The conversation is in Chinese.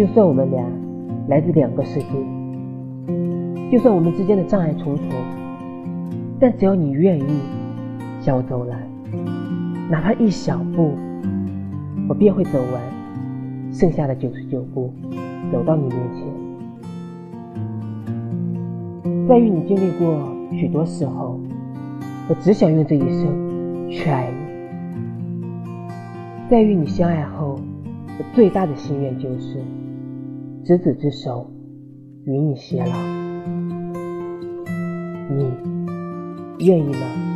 就算我们俩来自两个世界，就算我们之间的障碍重重，但只要你愿意向我走来，哪怕一小步，我便会走完剩下的九十九步，走到你面前。在与你经历过许多事后，我只想用这一生去爱你。在与你相爱后，我最大的心愿就是执子之手，与你偕老。你愿意吗？